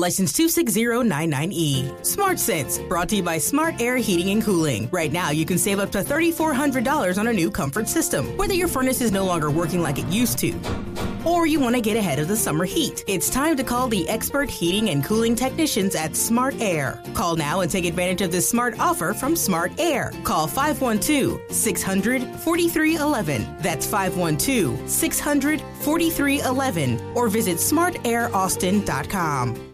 License 26099E. Smart Sense, brought to you by Smart Air Heating and Cooling. Right now, you can save up to $3,400 on a new comfort system, whether your furnace is no longer working like it used to, or you want to get ahead of the summer heat. It's time to call the expert heating and cooling technicians at Smart Air. Call now and take advantage of this smart offer from Smart Air. Call 512 600 4311. That's 512 600 4311 or visit smartairaustin.com.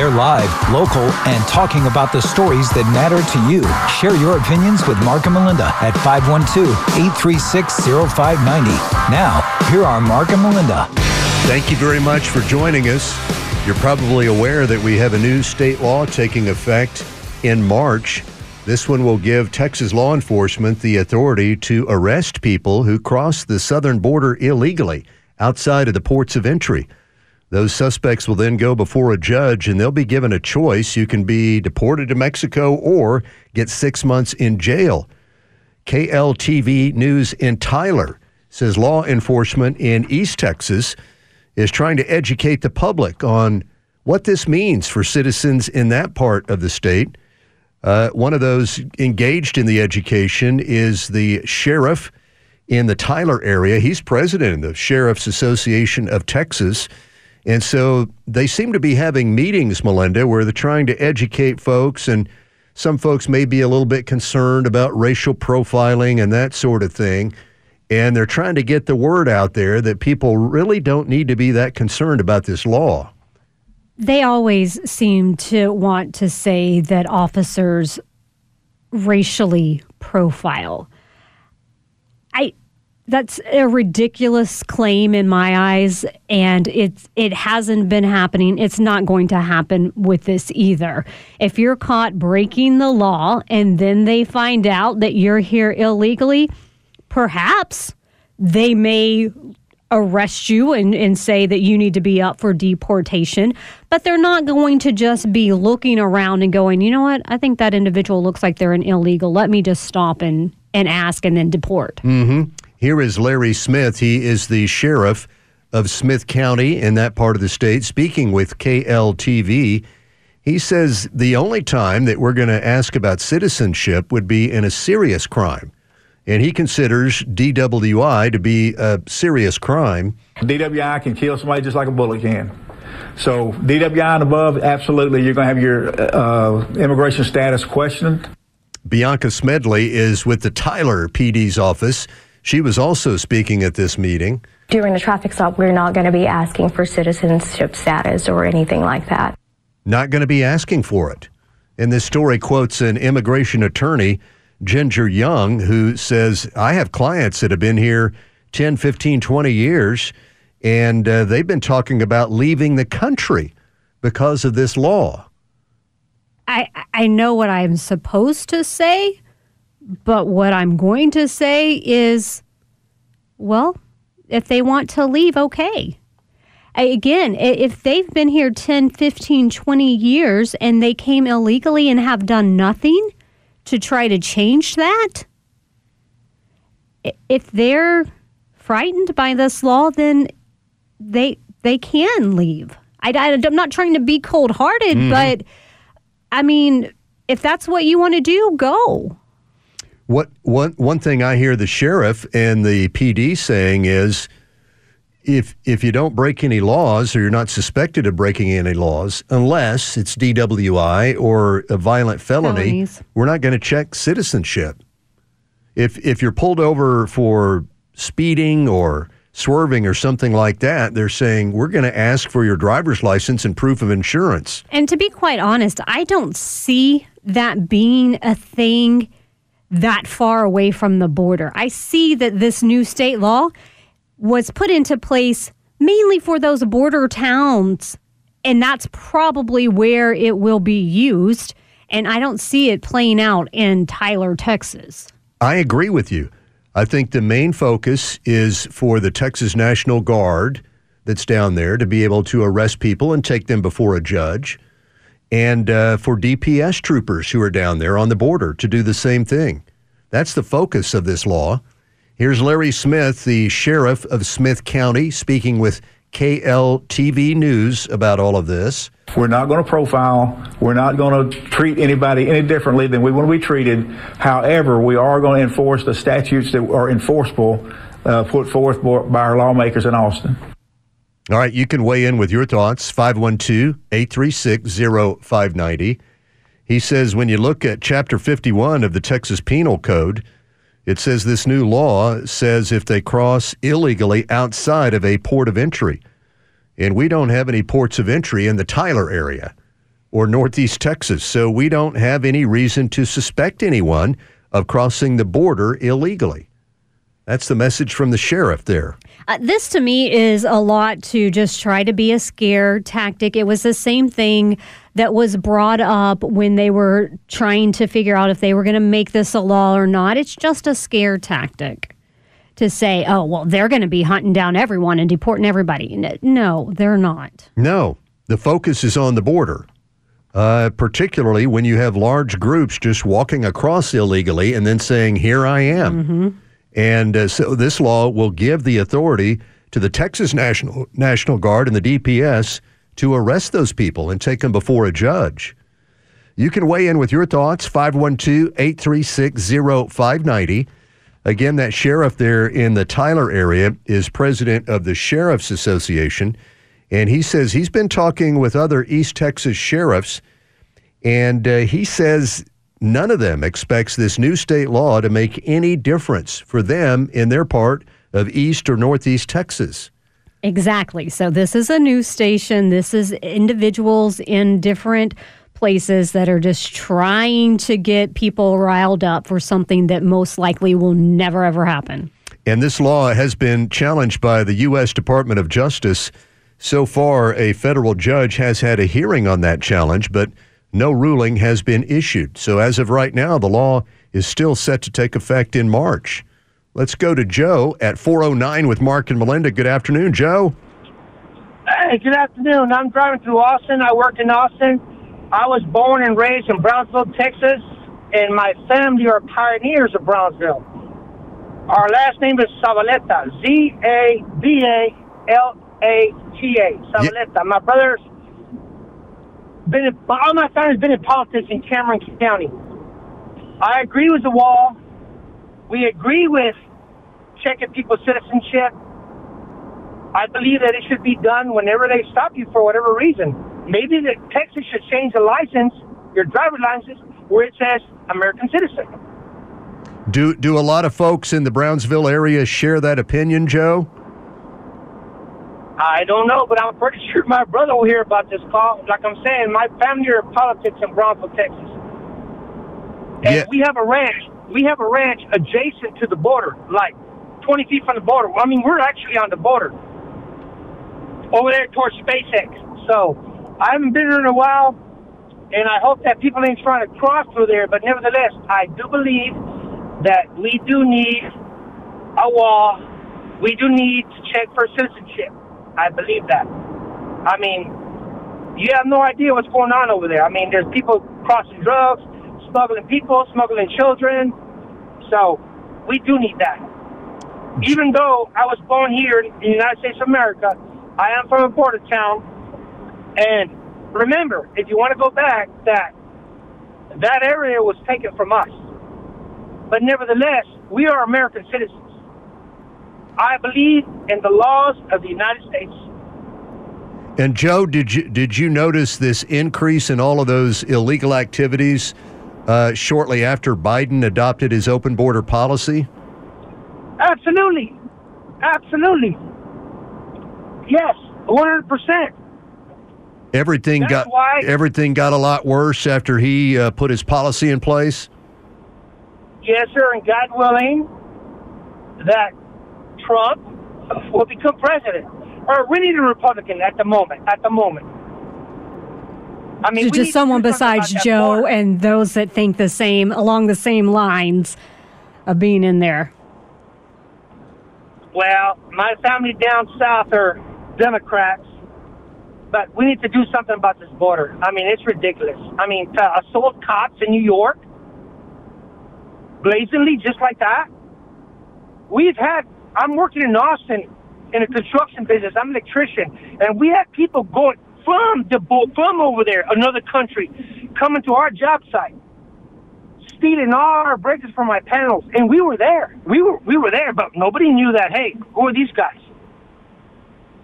They're live, local, and talking about the stories that matter to you. Share your opinions with Mark and Melinda at 512-836-0590. Now, here are Mark and Melinda. Thank you very much for joining us. You're probably aware that we have a new state law taking effect in March. This one will give Texas law enforcement the authority to arrest people who cross the southern border illegally outside of the ports of entry. Those suspects will then go before a judge and they'll be given a choice. You can be deported to Mexico or get six months in jail. KLTV News in Tyler says law enforcement in East Texas is trying to educate the public on what this means for citizens in that part of the state. Uh, one of those engaged in the education is the sheriff in the Tyler area. He's president of the Sheriff's Association of Texas. And so they seem to be having meetings, Melinda, where they're trying to educate folks. And some folks may be a little bit concerned about racial profiling and that sort of thing. And they're trying to get the word out there that people really don't need to be that concerned about this law. They always seem to want to say that officers racially profile. I that's a ridiculous claim in my eyes and it's it hasn't been happening. It's not going to happen with this either. If you're caught breaking the law and then they find out that you're here illegally perhaps they may arrest you and, and say that you need to be up for deportation but they're not going to just be looking around and going you know what? I think that individual looks like they're an illegal. Let me just stop and and ask and then deport. Mm-hmm here is Larry Smith. He is the sheriff of Smith County in that part of the state, speaking with KLTV. He says the only time that we're going to ask about citizenship would be in a serious crime. And he considers DWI to be a serious crime. DWI can kill somebody just like a bullet can. So, DWI and above, absolutely, you're going to have your uh, immigration status questioned. Bianca Smedley is with the Tyler PD's office. She was also speaking at this meeting. During the traffic stop, we're not going to be asking for citizenship status or anything like that. Not going to be asking for it. And this story quotes an immigration attorney, Ginger Young, who says, I have clients that have been here 10, 15, 20 years, and uh, they've been talking about leaving the country because of this law. I, I know what I'm supposed to say, but what I'm going to say is, well, if they want to leave, okay. Again, if they've been here 10, 15, 20 years and they came illegally and have done nothing to try to change that, if they're frightened by this law, then they they can leave. I, am not trying to be cold hearted, mm-hmm. but I mean, if that's what you want to do, go. What one one thing I hear the sheriff and the PD saying is if if you don't break any laws or you're not suspected of breaking any laws unless it's DWI or a violent felony, Felonies. we're not going to check citizenship. If if you're pulled over for speeding or swerving or something like that, they're saying we're going to ask for your driver's license and proof of insurance. And to be quite honest, I don't see that being a thing that far away from the border. I see that this new state law was put into place mainly for those border towns, and that's probably where it will be used. And I don't see it playing out in Tyler, Texas. I agree with you. I think the main focus is for the Texas National Guard that's down there to be able to arrest people and take them before a judge and uh, for DPS troopers who are down there on the border to do the same thing. That's the focus of this law. Here's Larry Smith, the sheriff of Smith County, speaking with KLTV News about all of this. We're not going to profile. We're not going to treat anybody any differently than we want to be treated. However, we are going to enforce the statutes that are enforceable uh, put forth by our lawmakers in Austin. All right, you can weigh in with your thoughts 512 836 0590. He says when you look at Chapter 51 of the Texas Penal Code, it says this new law says if they cross illegally outside of a port of entry, and we don't have any ports of entry in the Tyler area or Northeast Texas, so we don't have any reason to suspect anyone of crossing the border illegally. That's the message from the sheriff there. Uh, this to me is a lot to just try to be a scare tactic. It was the same thing that was brought up when they were trying to figure out if they were going to make this a law or not. It's just a scare tactic to say, oh, well, they're going to be hunting down everyone and deporting everybody. No, they're not. No, the focus is on the border. Uh, particularly when you have large groups just walking across illegally and then saying, Here I am. Mm-hmm. And uh, so this law will give the authority to the Texas National National Guard and the DPS to arrest those people and take them before a judge. You can weigh in with your thoughts 512 836 0590. Again, that sheriff there in the Tyler area is president of the Sheriff's Association. And he says he's been talking with other East Texas sheriffs. And uh, he says None of them expects this new state law to make any difference for them in their part of East or Northeast Texas. Exactly. So, this is a news station. This is individuals in different places that are just trying to get people riled up for something that most likely will never, ever happen. And this law has been challenged by the U.S. Department of Justice. So far, a federal judge has had a hearing on that challenge, but no ruling has been issued. So as of right now, the law is still set to take effect in March. Let's go to Joe at 409 with Mark and Melinda. Good afternoon, Joe. Hey, good afternoon. I'm driving through Austin. I work in Austin. I was born and raised in Brownsville, Texas, and my family are pioneers of Brownsville. Our last name is Zavaleta, Z A V A L A T A. Zavaleta. My brother's been in, all my family's been in politics in Cameron County. I agree with the wall. We agree with checking people's citizenship. I believe that it should be done whenever they stop you for whatever reason. Maybe the Texas should change the license, your driver's license, where it says American citizen. Do do a lot of folks in the Brownsville area share that opinion, Joe? I don't know, but I'm pretty sure my brother will hear about this call. Like I'm saying, my family are politics in Brownsville, Texas. And yeah. we have a ranch. We have a ranch adjacent to the border, like 20 feet from the border. I mean, we're actually on the border over there towards SpaceX. So I haven't been there in a while, and I hope that people ain't trying to cross through there. But nevertheless, I do believe that we do need a wall. We do need to check for citizenship. I believe that. I mean, you have no idea what's going on over there. I mean, there's people crossing drugs, smuggling people, smuggling children. So we do need that. Even though I was born here in the United States of America, I am from a border town. And remember, if you want to go back, that that area was taken from us. But nevertheless, we are American citizens. I believe in the laws of the United States. And Joe, did you did you notice this increase in all of those illegal activities uh, shortly after Biden adopted his open border policy? Absolutely, absolutely. Yes, one hundred percent. Everything That's got why, everything got a lot worse after he uh, put his policy in place. Yes, sir, and God willing, that Trump will become president, or we need a Republican at the moment. At the moment. I mean, just someone besides Joe and those that think the same along the same lines of being in there. Well, my family down south are Democrats, but we need to do something about this border. I mean, it's ridiculous. I mean, to assault cops in New York, blazingly, just like that. We've had I'm working in Austin in a construction business. I'm an electrician, and we have people going from the from over there, another country, coming to our job site, stealing all our breakers from my panels, and we were there. We were we were there, but nobody knew that. Hey, who are these guys?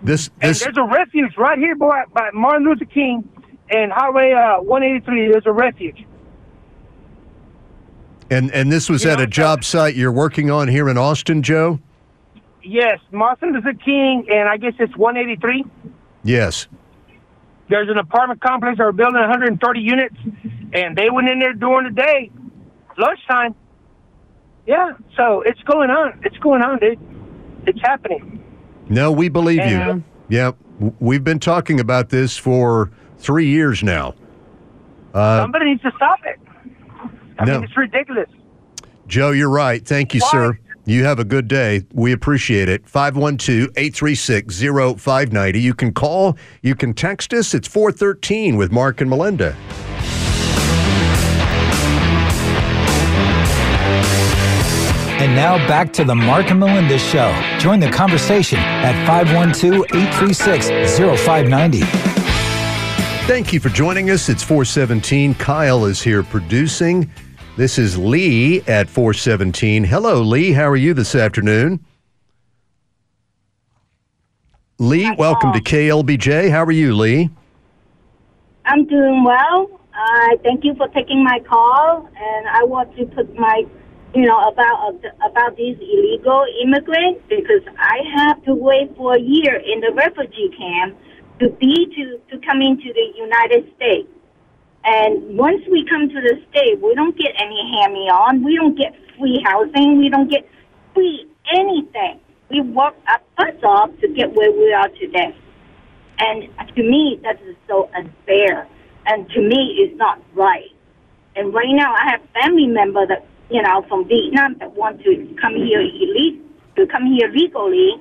This, And this there's a refuge right here by, by Martin Luther King and Highway uh, 183. There's a refuge. and and this was You at know, a job site you're working on here in Austin, Joe. Yes, Martin Luther King, and I guess it's 183. Yes. There's an apartment complex. They're building 130 units, and they went in there during the day, lunchtime. Yeah, so it's going on. It's going on, dude. It's happening. No, we believe you. And, uh, Yeah, we've been talking about this for three years now. Uh, Somebody needs to stop it. I No. mean, it's ridiculous. Joe, you're right. Thank you, Why? sir. You have a good day. We appreciate it. 512 836 0590. You can call, you can text us. It's 413 with Mark and Melinda. And now back to the Mark and Melinda Show. Join the conversation at 512 836 0590. Thank you for joining us. It's 417. Kyle is here producing. This is Lee at 417. Hello, Lee. How are you this afternoon? Lee, welcome to KLBJ. How are you, Lee? I'm doing well. I thank you for taking my call, and I want to put my, you know, about about these illegal immigrants because I have to wait for a year in the refugee camp to be to to come into the United States. And once we come to the state, we don't get any hammy on. We don't get free housing. We don't get free anything. We work our butts off to get where we are today. And to me, that is so unfair. And to me, it's not right. And right now, I have family members that, you know, from Vietnam that want to come here elite, to come here legally,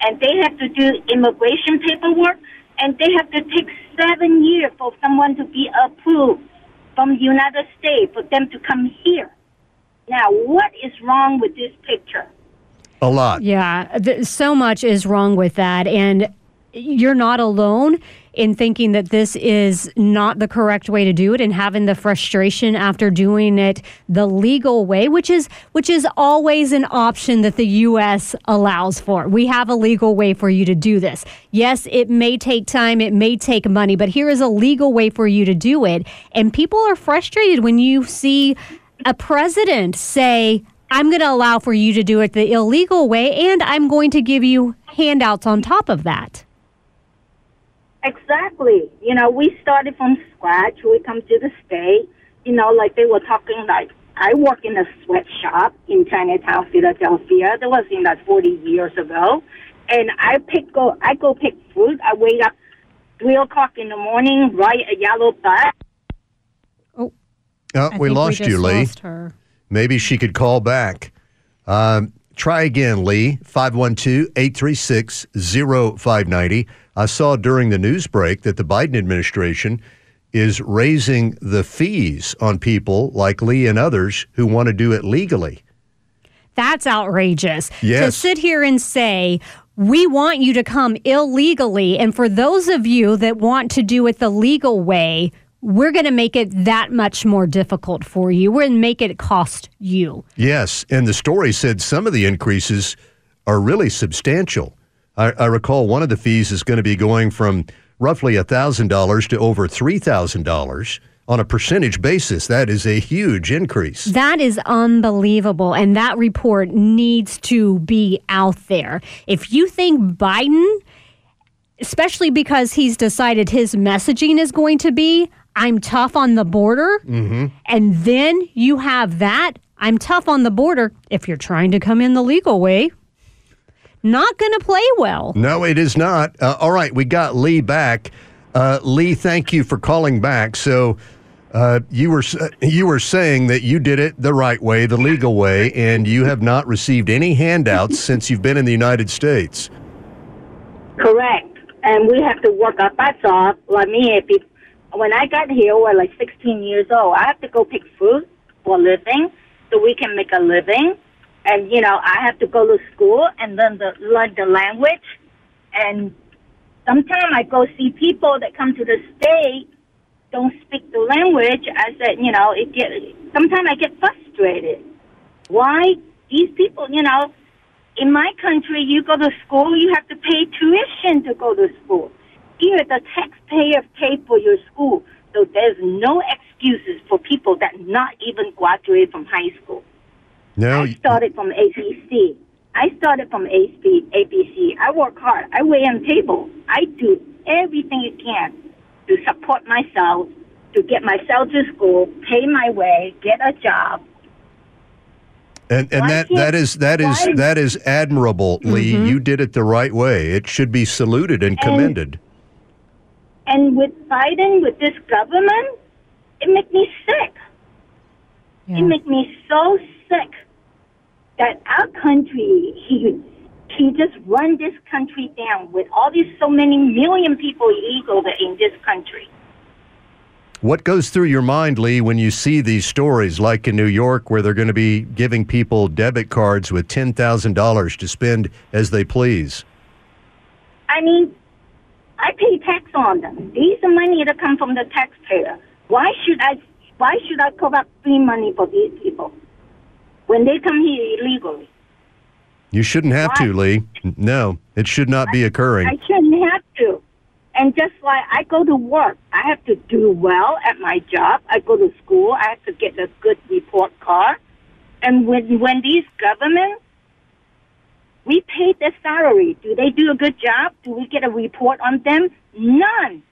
and they have to do immigration paperwork, and they have to take seven years for someone to be approved from the United States for them to come here. Now, what is wrong with this picture? A lot. Yeah, th- so much is wrong with that. And you're not alone in thinking that this is not the correct way to do it and having the frustration after doing it the legal way which is which is always an option that the US allows for. We have a legal way for you to do this. Yes, it may take time, it may take money, but here is a legal way for you to do it and people are frustrated when you see a president say I'm going to allow for you to do it the illegal way, and I'm going to give you handouts on top of that. Exactly. You know, we started from scratch. We come to the state. You know, like they were talking like I work in a sweatshop in Chinatown, Philadelphia. That was in like 40 years ago, and I pick go. I go pick fruit. I wake up three o'clock in the morning, write a yellow bus. Oh, I we lost just you, Lee. lost her. Maybe she could call back. Um, try again, Lee. 512 836 0590. I saw during the news break that the Biden administration is raising the fees on people like Lee and others who want to do it legally. That's outrageous. To sit here and say, we want you to come illegally, and for those of you that want to do it the legal way, we're going to make it that much more difficult for you. We're going to make it cost you. Yes, and the story said some of the increases are really substantial. I, I recall one of the fees is going to be going from roughly $1,000 to over $3,000 on a percentage basis. That is a huge increase. That is unbelievable. And that report needs to be out there. If you think Biden, especially because he's decided his messaging is going to be, I'm tough on the border, and then you have that, I'm tough on the border, if you're trying to come in the legal way, not going to play well. No, it is not. Uh, all right, we got Lee back. Uh, Lee, thank you for calling back. So, uh, you were you were saying that you did it the right way, the legal way, and you have not received any handouts since you've been in the United States. Correct. And we have to work our butts off. Like me, if it, when I got here, we're like 16 years old. I have to go pick fruit for living so we can make a living. And, you know, I have to go to school and learn the, learn the language. And Sometimes I go see people that come to the state don't speak the language. I said, you know, it get sometimes I get frustrated. Why these people, you know, in my country, you go to school, you have to pay tuition to go to school. Here, the taxpayer pay for your school, so there's no excuses for people that not even graduate from high school. No, I started from ABC. I started from ABC. ABC. I work hard. I wait on table. I do everything you can to support myself, to get myself to school, pay my way, get a job, and and that that is that is that is admirable, Lee. Mm-hmm. You did it the right way. It should be saluted and commended. And with Biden, with this government, it makes me sick. It makes me so sick that our country, he, he just run this country down with all these so many million people illegal in this country. What goes through your mind, Lee, when you see these stories like in New York where they're going to be giving people debit cards with $10,000 to spend as they please? I mean, I pay tax on them. These are money that come from the taxpayer. Why should I? Why should I collect free money for these people when they come here illegally? You shouldn't have to, Lee. No, it should not be occurring. I shouldn't have to. And just like I go to work, I have to do well at my job. I go to school, I have to get a good report card. And when when these government, we paid their salary. Do they do a good job? Do we get a report on them? None.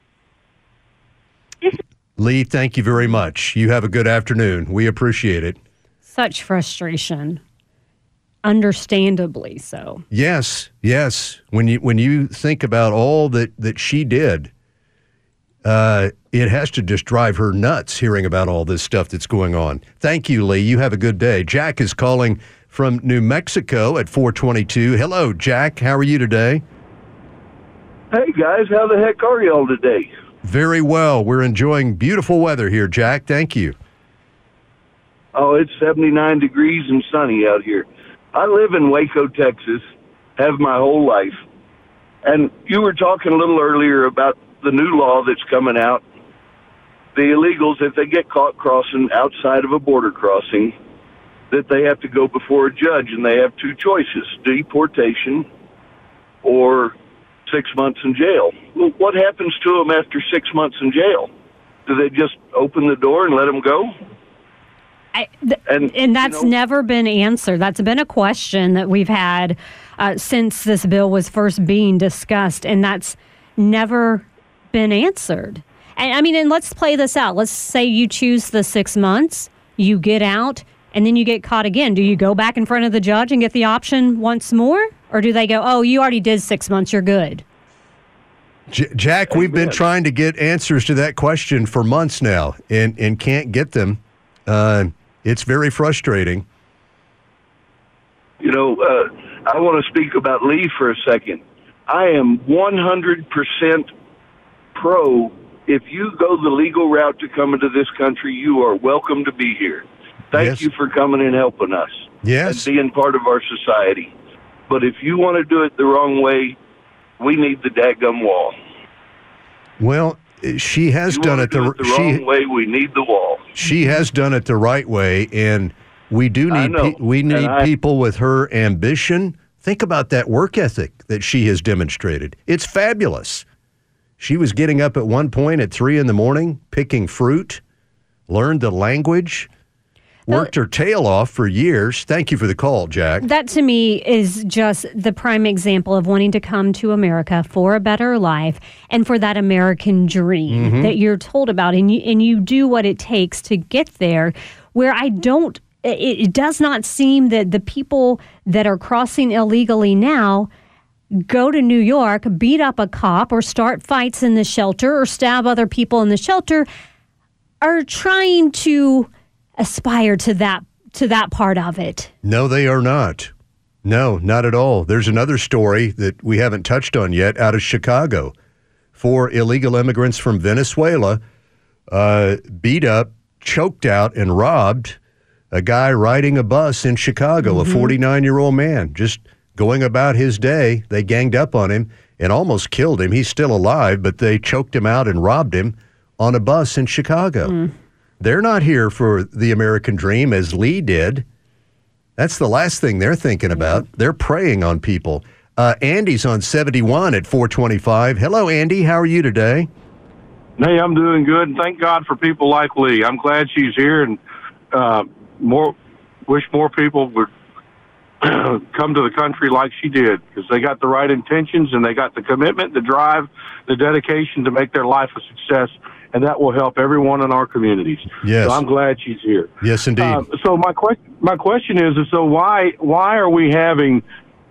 This Lee, thank you very much. You have a good afternoon. We appreciate it. Such frustration. Understandably so. Yes, yes. When you when you think about all that that she did, uh, it has to just drive her nuts hearing about all this stuff that's going on. Thank you, Lee. You have a good day. Jack is calling from New Mexico at 422. Hello, Jack. How are you today? Hey guys, how the heck are y'all today? Very well. We're enjoying beautiful weather here, Jack. Thank you. Oh, it's 79 degrees and sunny out here. I live in Waco, Texas, have my whole life. And you were talking a little earlier about the new law that's coming out. The illegals, if they get caught crossing outside of a border crossing, that they have to go before a judge and they have two choices deportation or six months in jail. Well, what happens to them after six months in jail? Do they just open the door and let them go? I, th- And, and that's you know- never been answered. That's been a question that we've had uh, since this bill was first being discussed, and that's never been answered. And I mean, and let's play this out. Let's say you choose the six months, you get out, and then you get caught again. Do you go back in front of the judge and get the option once more? Or do they go, oh, you already did six months, you're good? J- Jack, we've been trying to get answers to that question for months now and, and can't get them. Uh, it's very frustrating. You know, uh, I want to speak about Lee for a second. I am 100% pro. If you go the legal route to come into this country, you are welcome to be here. Thank Yes. you for coming and helping us Yes. and being part of our society. But if you want to do it the wrong way, we need the daggum wall. Well, she has You done it the, do it the she wrong way, we need the wall. she has done it the right way, and we do need pe- we need I- people with her ambition. Think about that work ethic that she has demonstrated. It's fabulous. She was getting up at one point at three in the morning, picking fruit, learned the language, worked her tail off for years. Thank you for the call, Jack. That to me is just the prime example of wanting to come to America for a better life and for that American dream mm-hmm. that you're told about, and you and you do what it takes to get there. Where I don't, it, it does not seem that the people that are crossing illegally now go to New York, beat up a cop, or start fights in the shelter, or stab other people in the shelter, are trying to aspire to that to that part of it. No, they are not. No, not at all. There's another story that we haven't touched on yet out of Chicago. Four illegal immigrants from Venezuela uh, beat up, choked out, and robbed a guy riding a bus in Chicago, a 49 year old man, just going about his day. They ganged up on him and almost killed him. He's still alive, but they choked him out and robbed him on a bus in Chicago. They're not here for the American dream as Lee did. That's the last thing they're thinking about. They're preying on people. Uh, Andy's on 71 at 425. Hello, Andy. How are you today? Hey, I'm doing good, and thank God for people like Lee. I'm glad she's here, and uh, more wish more people would come to the country like she did because they got the right intentions and they got the commitment, the drive, the dedication to make their life a success, and that will help everyone in our communities. Yes. So I'm glad she's here. Yes, indeed. Uh, so my question, my question is, is so why why are we having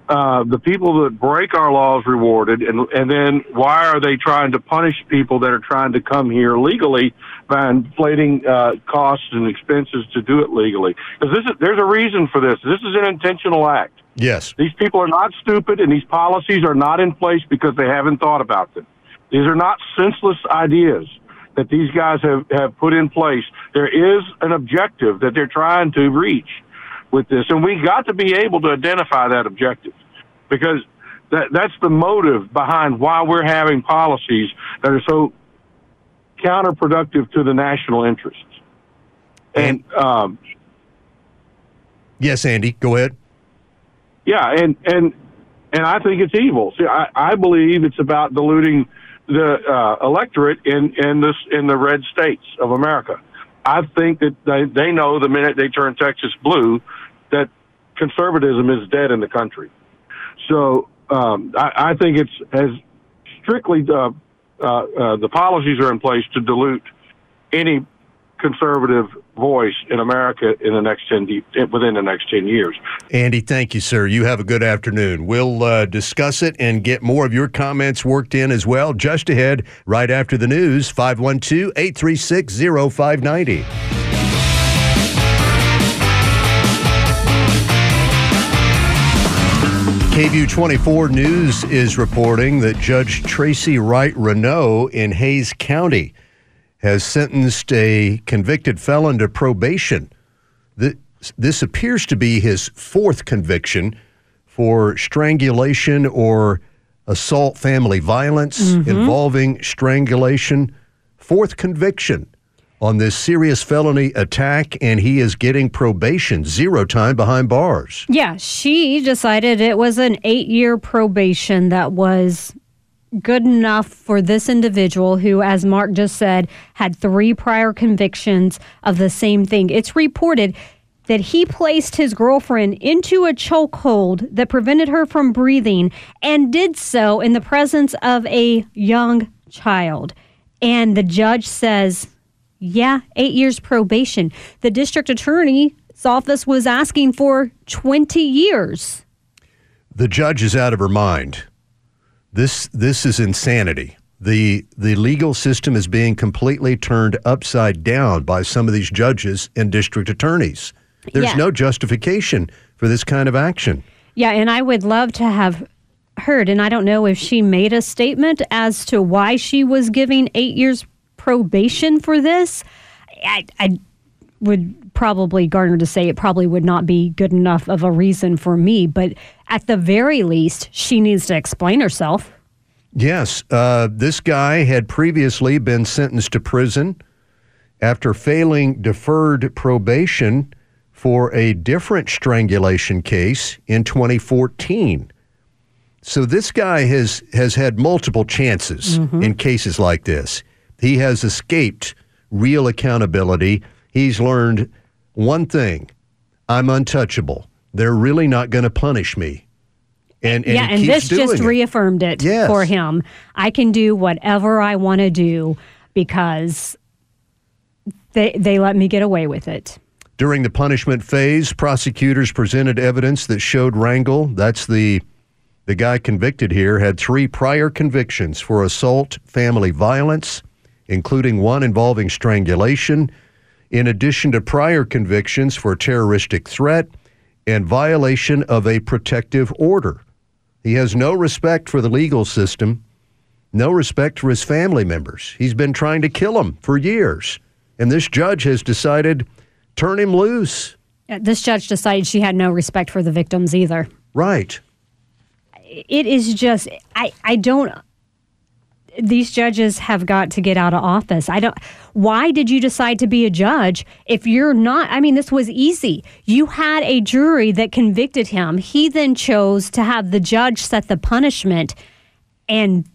uh, the people that break our laws rewarded, and and then why are they trying to punish people that are trying to come here legally by inflating uh, costs and expenses to do it legally? Because this is there's a reason for this. This is an intentional act. yes. These people are not stupid, and these policies are not in place because they haven't thought about them. These are not senseless ideas that these guys have, have put in place. There is an objective that they're trying to reach with this, and we got to be able to identify that objective because that, that's the motive behind why we're having policies that are so counterproductive to the national interests. And, um, Yes, Andy. Go ahead. Yeah, and and and I think it's evil. See, I, I believe it's about diluting the uh, electorate in in this in the red states of America. I think that they they know the minute they turn Texas blue that conservatism is dead in the country. So um, I, I think it's as strictly uh, uh, uh, the policies are in place to dilute any conservative voice in America in the next ten de- within the next ten years. Andy, thank you, sir. You have a good afternoon. We'll uh, discuss it and get more of your comments worked in as well just ahead, right after the news, 512 836 0590. KVUE 24 News is reporting that Judge Tracie Wright-Reneau in Hays County has sentenced a convicted felon to probation. This appears to be his fourth conviction for strangulation or assault family violence mm-hmm. involving strangulation. Fourth conviction on this serious felony attack, and he is getting probation, zero time behind bars. Yeah, she decided it was an eight year probation that was good enough for this individual who, as Mark just said, had three prior convictions of the same thing. It's reported that he placed his girlfriend into a chokehold that prevented her from breathing and did so in the presence of a young child. And the judge says, yeah, eight years probation. The district attorney's office was asking for 20 years. The judge is out of her mind. This this is insanity. The the legal system is being completely turned upside down by some of these judges and district attorneys. There's Yeah. no justification for this kind of action. Yeah, and I would love to have heard, and I don't know if she made a statement as to why she was giving eight years probation for this. I, I would probably garner to say it probably would not be good enough of a reason for me, but at the very least, she needs to explain herself. Yes, uh, this guy had previously been sentenced to prison after failing deferred probation for a different strangulation case in 2014. So this guy has has had multiple chances in cases like this. He has escaped real accountability. He's learned one thing: I'm untouchable. They're really not going to punish me. And, and yeah, and this just it. reaffirmed it Yes. for him. I can do whatever I want to do because they they let me get away with it. During the punishment phase, prosecutors presented evidence that showed Rangel, that's the the guy convicted here, had three prior convictions for assault, family violence, including one involving strangulation, in addition to prior convictions for terroristic threat and violation of a protective order. He has no respect for the legal system, no respect for his family members. He's been trying to kill him for years. And this judge has decided turn him loose. Uh, This judge decided she had no respect for the victims either. Right. it is just I I don't these judges have got to get out of office. I don't why did you decide to be a judge if you're not I mean this was easy. You had a jury that convicted him. He then chose to have the judge set the punishment and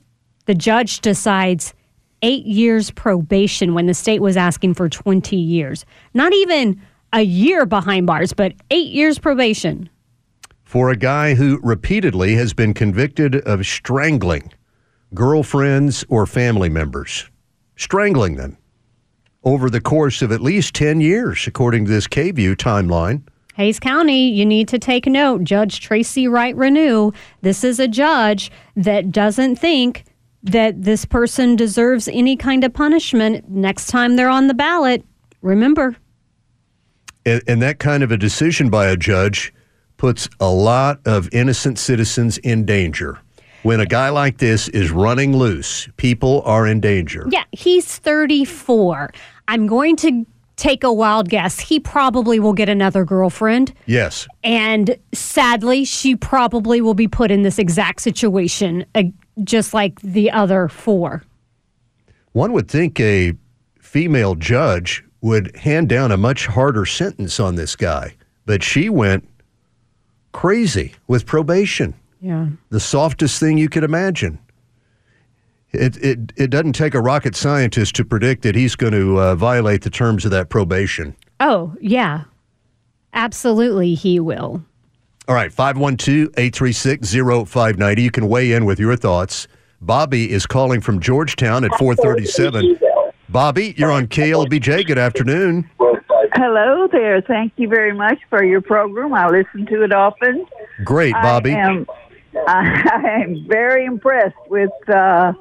the judge decides 8 years probation when the state was asking for 20 years. Not even a year behind bars, but 8 years probation. For a guy who repeatedly has been convicted of strangling girlfriends or family members, strangling them over the course of at least 10 years, according to this KVUE timeline. Hays County, you need to take note. Judge Tracie Wright-Reneau, this is a judge that doesn't think that this person deserves any kind of punishment next time they're on the ballot. Remember. And, and that kind of a decision by a judge puts a lot of innocent citizens in danger when a guy like this is running loose, people are in danger. Yeah, he's 34. I'm going to take a wild guess. He probably will get another girlfriend. Yes. And sadly, she probably will be put in this exact situation, uh, just like the other four. One would think a female judge would hand down a much harder sentence on this guy, but she went crazy with probation. Yeah. The softest thing you could imagine. It, it, it doesn't take a rocket scientist to predict that he's going to uh, violate the terms of that probation. Oh, yeah. Absolutely, he will. All right, 512 836 0590. You can weigh in with your thoughts. Bobby is calling from Georgetown at 437. Bobby, you're on KLBJ. Good afternoon. Hello there. Thank you very much for your program. I listen to it often. Great, Bobby. I am I am very impressed with uh,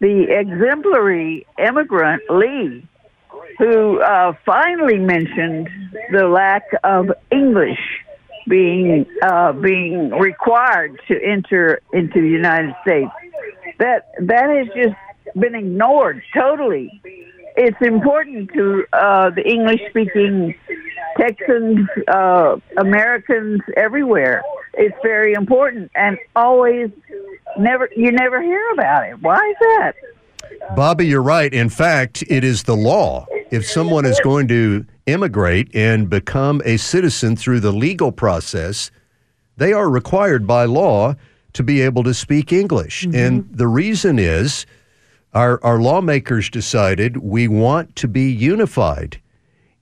the exemplary immigrant Lee, who uh, finally mentioned the lack of English being uh, being required to enter into the United States. That that has just been ignored totally. It's important to uh, the English speaking Texans, uh, Americans everywhere. It's very important and always never you never hear about it. Why is that? Bobby, you're right. In fact, it is the law. If someone is going to immigrate and become a citizen through the legal process, they are required by law to be able to speak English. Mm-hmm. And the reason is our, our lawmakers decided we want to be unified.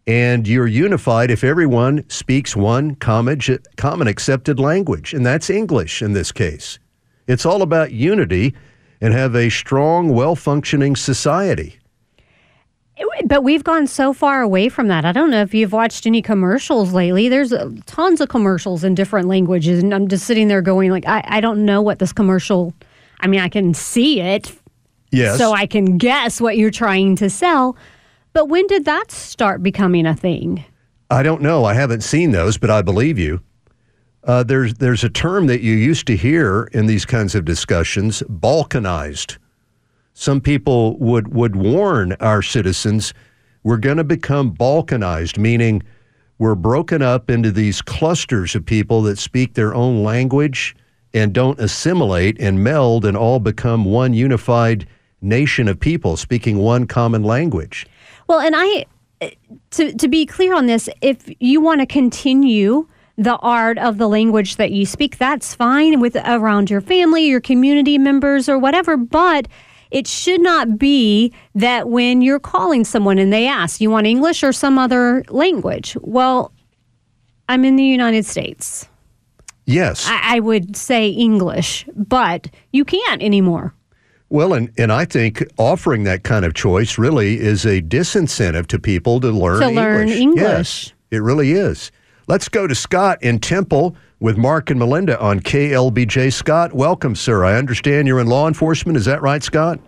And you're unified if everyone speaks one common, common accepted language, and that's English in this case. It's all about unity and have a strong, well functioning society. But we've gone so far away from that. I don't know if you've watched any commercials lately. There's uh, tons of commercials in different languages, and I'm just sitting there going, like, I, I don't know what this commercial. I mean, I can see it, yes, so I can guess what you're trying to sell. But when did that start becoming a thing? I don't know. I haven't seen those, but I believe you. Uh, there's there's a term that you used to hear in these kinds of discussions, balkanized. Some people would would warn our citizens, we're going to become balkanized, meaning we're broken up into these clusters of people that speak their own language and don't assimilate and meld and all become one unified nation of people speaking one common language. Well, and I eh, to to be clear on this, if you want to continue the art of the language that you speak, that's fine with around your family, your community members, or whatever. But it should not be that when you're calling someone and they ask, you want English or some other language? Well, I'm in the United States. Yes. I, I would say English, but you can't anymore. Well, and, and I think offering that kind of choice really is a disincentive to people to learn to English. learn English. Yes, it really is. Let's go to Scott in Temple with Mark and Melinda on KLBJ. Scott, welcome, sir. I understand you're in law enforcement. Is that right, Scott?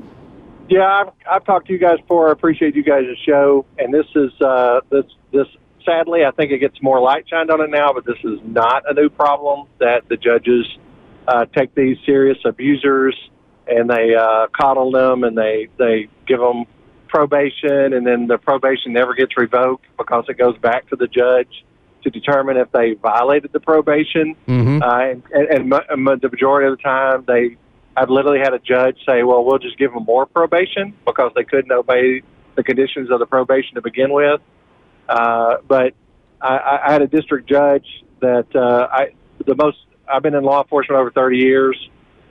Yeah, I've, I've talked to you guys before. I appreciate you guys' show, and this is uh, this this. Sadly, I think it gets more light shined on it now, but this is not a new problem that the judges uh, take these serious abusers and they uh, coddle them and they they give them probation, and then the probation never gets revoked because it goes back to the judge. to determine if they violated the probation. Mhm. Uh, and and, and the majority of the time, they I've literally had a judge say, "Well, we'll just give them more probation because they couldn't obey the conditions of the probation to begin with." Uh, but I, I I had a district judge that uh, I the most I've been in law enforcement over 30 years.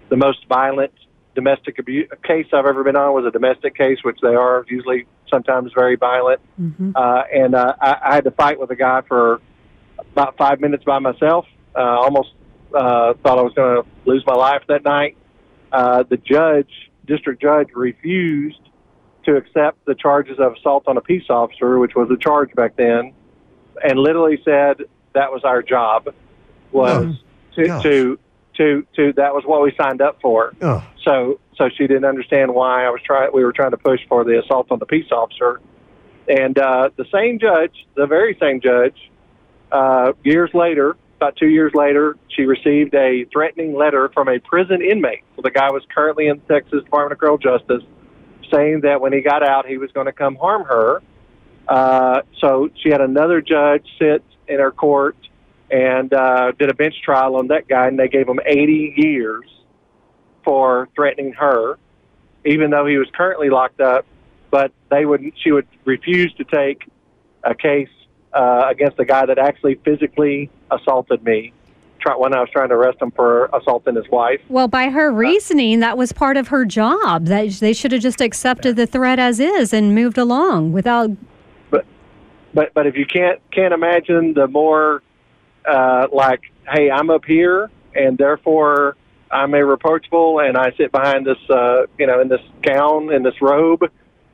The most violent domestic abuse case I've ever been on was a domestic case, which they are usually sometimes very violent. Uh, and uh, I, I had to fight with a guy for about five minutes by myself. Uh, almost uh, thought I was going to lose my life that night. Uh, the judge, district judge, refused to accept the charges of assault on a peace officer, which was a charge back then, and literally said that was our job was to, to to to that was what we signed up for. Oh. So so she didn't understand why I was trying. We were trying to push for the assault on the peace officer, and uh, the same judge, the very same judge, uh, years later, about two years later, she received a threatening letter from a prison inmate. So the guy was currently in the Texas Department of Criminal Justice, saying that when he got out, he was going to come harm her. Uh, so she had another judge sit in her court and uh, did a bench trial on that guy, and they gave him 80 years for threatening her, even though he was currently locked up. But they would, she would refuse to take a case uh, against a guy that actually physically assaulted me. Try, when I was trying to arrest him for assaulting his wife. Well, by her reasoning, that was part of her job. That they should have just accepted the threat as is and moved along without. but but if you can't can't imagine the more uh, like, hey, I'm up here and therefore I'm irreproachable and I sit behind this uh, you know in this gown in this robe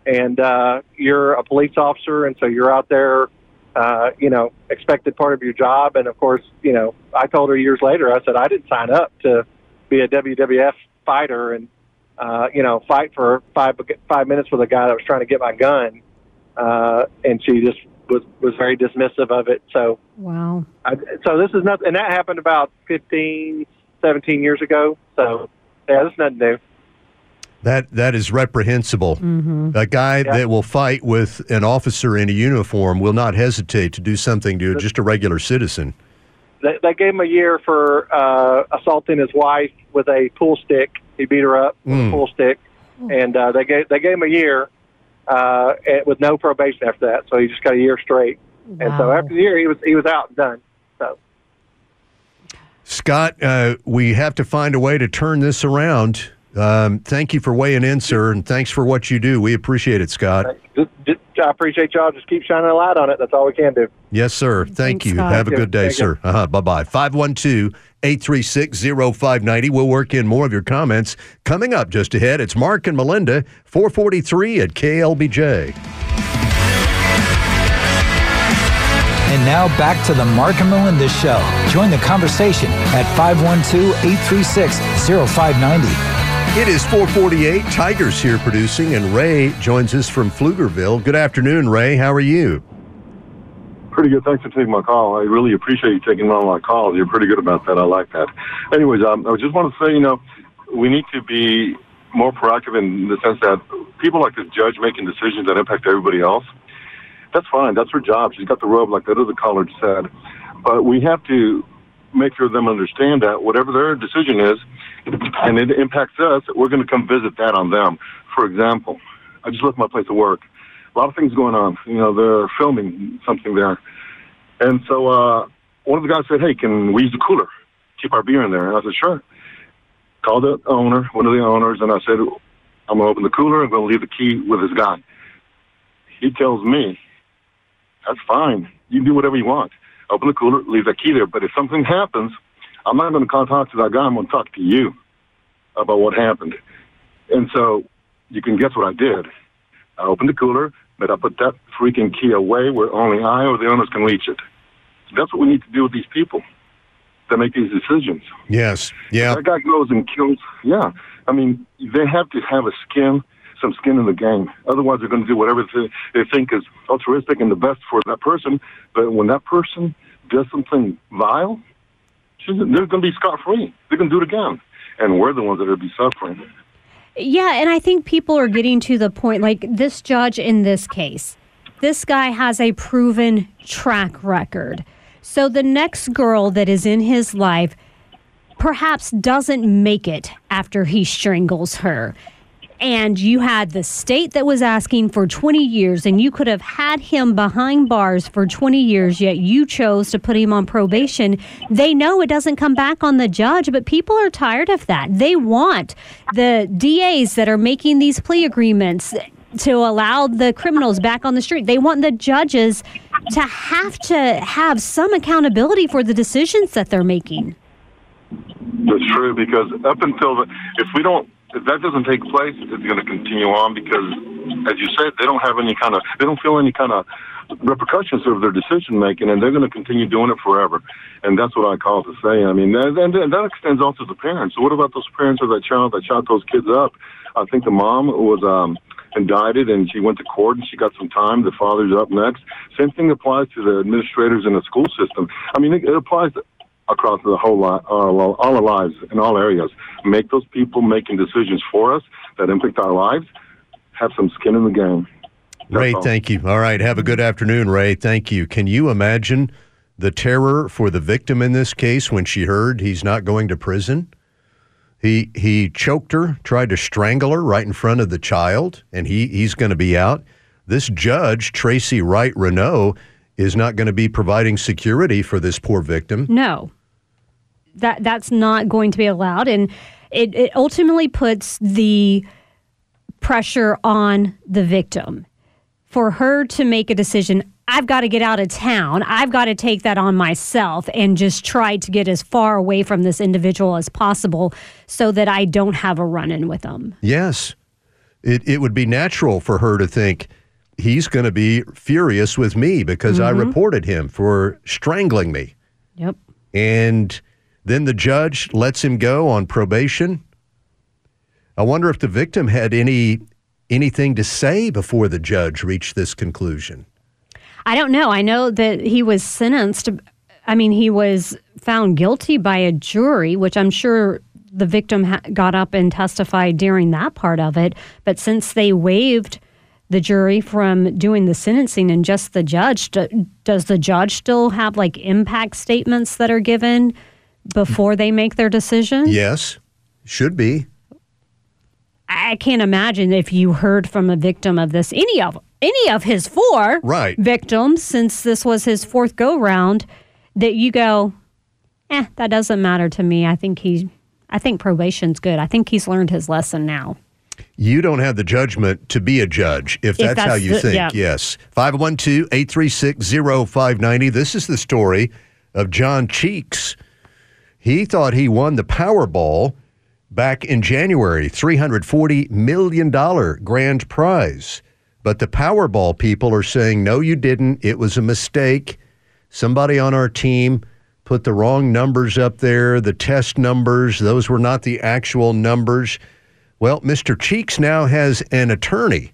and uh, you're a police officer and so you're out there uh, you know expected part of your job. And of course you know I told her years later I said I didn't sign up to be a WWF fighter and uh, you know fight for five five minutes with a guy that was trying to get my gun. Uh, and she just was was very dismissive of it. So, Wow. I, so this is nothing, and that happened about 15, 17 years ago. So, yeah, this is nothing new. That that is reprehensible. Mm-hmm. A guy Yeah. that will fight with an officer in a uniform will not hesitate to do something to just a regular citizen. They, they gave him a year for uh, assaulting his wife with a pool stick. He beat her up with Mm. a pool stick, and uh, they gave they gave him a year uh, and- with no probation after that. So he just got a year straight. And so after the year, he was he was out and done. So. Scott, uh, we have to find a way to turn this around. Um, thank you for weighing in, sir, and thanks for what you do. We appreciate it, Scott. Just, just, I appreciate y'all. Just keep shining a light on it. That's all we can do. Yes, sir. Thank Thanks, you. Scott. Have a good day, Thank sir. Uh-huh. Bye bye. 512 836 0590. We'll work in more of your comments coming up just ahead. It's Mark and Melinda, 443 at KLBJ. And now back to the Mark and Melinda Show. Join the conversation at 512 836 0590. It is 448. Tigers here producing, and Ray joins us from Pflugerville. Good afternoon, Ray. How are you? Pretty good. Thanks for taking my call. I really appreciate you taking all my calls. You're pretty good about that. I like that. Anyways, um, I just want to say, you know, we need to be more proactive in the sense that people like this judge making decisions that impact everybody else. That's fine. That's her job. She's got the robe, like that other caller said. But we have to make sure them understand that whatever their decision is, and it impacts us, we're going to come visit that on them. For example, I just left my place of work. A lot of things going on. You know, they're filming something there. And so uh, one of the guys said, hey, can we use the cooler? Keep our beer in there. And I said, sure. Called the owner, one of the owners, and I said, I'm going to open the cooler. I'm going to leave the key with this guy. He tells me, that's fine. You can do whatever you want. Open the cooler, leave the key there. But if something happens, I'm not going to to that guy. I'm going to talk to you about what happened. And so you can guess what I did. I opened the cooler, but I put that freaking key away where only I or the owners can reach it. That's what we need to do with these people that make these decisions. Yes. Yeah. That guy goes and kills. Yeah. I mean, they have to have a skin, some skin in the game. Otherwise, they're going to do whatever they think is altruistic and the best for that person. But when that person does something vile, they're going to be scot free. They're going to do it again. And we're the ones that are be suffering. Yeah, and I think people are getting to the point like this judge in this case. This guy has a proven track record. So the next girl that is in his life perhaps doesn't make it after he strangles her. And you had the state that was asking for 20 years, and you could have had him behind bars for 20 years, yet you chose to put him on probation. They know it doesn't come back on the judge, but people are tired of that. They want the DAs that are making these plea agreements to allow the criminals back on the street. They want the judges to have to have some accountability for the decisions that they're making. That's true because up until the, if we don't if that doesn't take place, it's going to continue on because, as you said, they don't have any kind of they don't feel any kind of repercussions of their decision making, and they're going to continue doing it forever. And that's what I call to say. I mean, and, and that extends also to parents. So what about those parents of that child that shot those kids up? I think the mom was um, indicted and she went to court and she got some time. The father's up next. Same thing applies to the administrators in the school system. I mean, it, it applies to across the whole uh, lot, all, all our lives in all areas. Make those people making decisions for us that impact our lives have some skin in the game. That's Ray, all. thank you. All right, have a good afternoon, Ray. Thank you. Can you imagine the terror for the victim in this case when she heard he's not going to prison? He he choked her, tried to strangle her right in front of the child, and he he's going to be out. This judge, Tracie Wright-Reneau, is not going to be providing security for this poor victim. No that that's not going to be allowed, and it, it ultimately puts the pressure on the victim for her to make a decision. I've got to get out of town. I've got to take that on myself and just try to get as far away from this individual as possible so that I don't have a run in with them. Yes. It, it would be natural for her to think he's going to be furious with me because mm-hmm. I reported him for strangling me. Yep. And then the judge lets him go on probation. I wonder if the victim had any anything to say before the judge reached this conclusion. I don't know. I know that he was sentenced. I mean, he was found guilty by a jury, which I'm sure the victim ha- got up and testified during that part of it. But since they waived the jury from doing the sentencing and just the judge, do, does the judge still have like impact statements that are given? Before they make their decision? Yes, should be. I can't imagine if you heard from a victim of this, any of any of his four right. victims, since this was his fourth go round, that you go, eh, that doesn't matter to me. I think he's, I think probation's good. I think he's learned his lesson now. You don't have the judgment to be a judge if, if that's, that's, how you the, think. Yeah. Yes. 512 836 0590. This is the story of John Cheeks he thought he won the Powerball back in January, $340 million grand prize. But the Powerball people are saying, no, you didn't. It was a mistake. Somebody on our team put the wrong numbers up there, the test numbers. Those were not the actual numbers. Well, Mr. Cheeks now has an attorney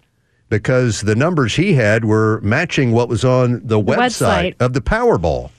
because the numbers he had were matching what was on the, the website, website of the Powerball.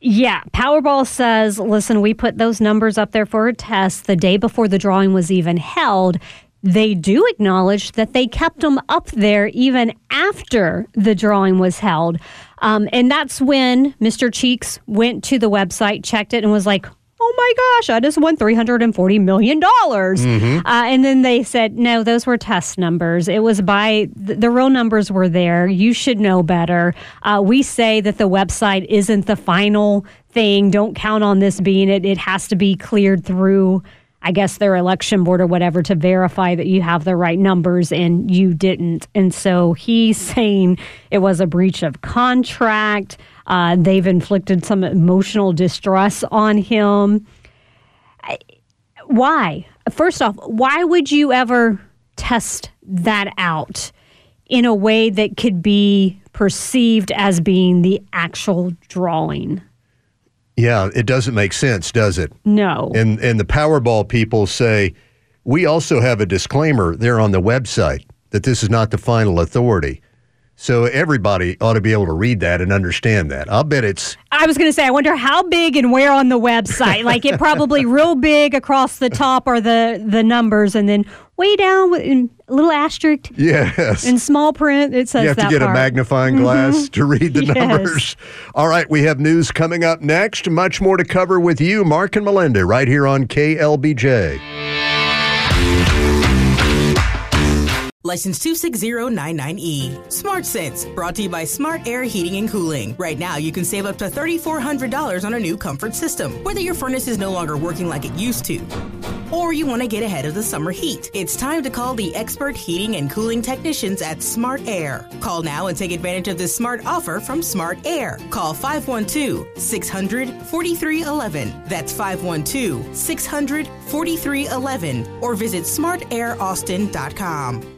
Yeah, Powerball says, listen, we put those numbers up there for a test the day before the drawing was even held. They do acknowledge that they kept them up there even after the drawing was held. Um, and that's when Mr. Cheeks went to the website, checked it, and was like, oh my gosh, I just won $340 million. Mm-hmm. Uh, and then they said, no, those were test numbers. It was by the, the real numbers were there. You should know better. Uh, we say that the website isn't the final thing. Don't count on this being it. It has to be cleared through. I guess their election board or whatever to verify that you have the right numbers and you didn't. And so he's saying it was a breach of contract. Uh, they've inflicted some emotional distress on him. Why? First off, why would you ever test that out in a way that could be perceived as being the actual drawing? Yeah, it doesn't make sense, does it? No. And and the Powerball people say we also have a disclaimer there on the website that this is not the final authority. So everybody ought to be able to read that and understand that. I'll bet it's. I was going to say, I wonder how big and where on the website. like it probably real big across the top are the the numbers, and then way down in a little asterisk. Yes. In small print, it says you have to get part. a magnifying glass Mhm. to read the Yes. numbers. All right, we have news coming up next. Much more to cover with you, Mark and Melinda, right here on KLBJ. License 26099E. E. Smart Sense, brought to you by Smart Air Heating and Cooling. Right now, you can save up to $3,400 on a new comfort system, whether your furnace is no longer working like it used to. Or you want to get ahead of the summer heat. It's time to call the expert heating and cooling technicians at Smart Air. Call now and take advantage of this smart offer from Smart Air. Call 512 600 4311. That's 512 600 4311. Or visit smartairaustin.com.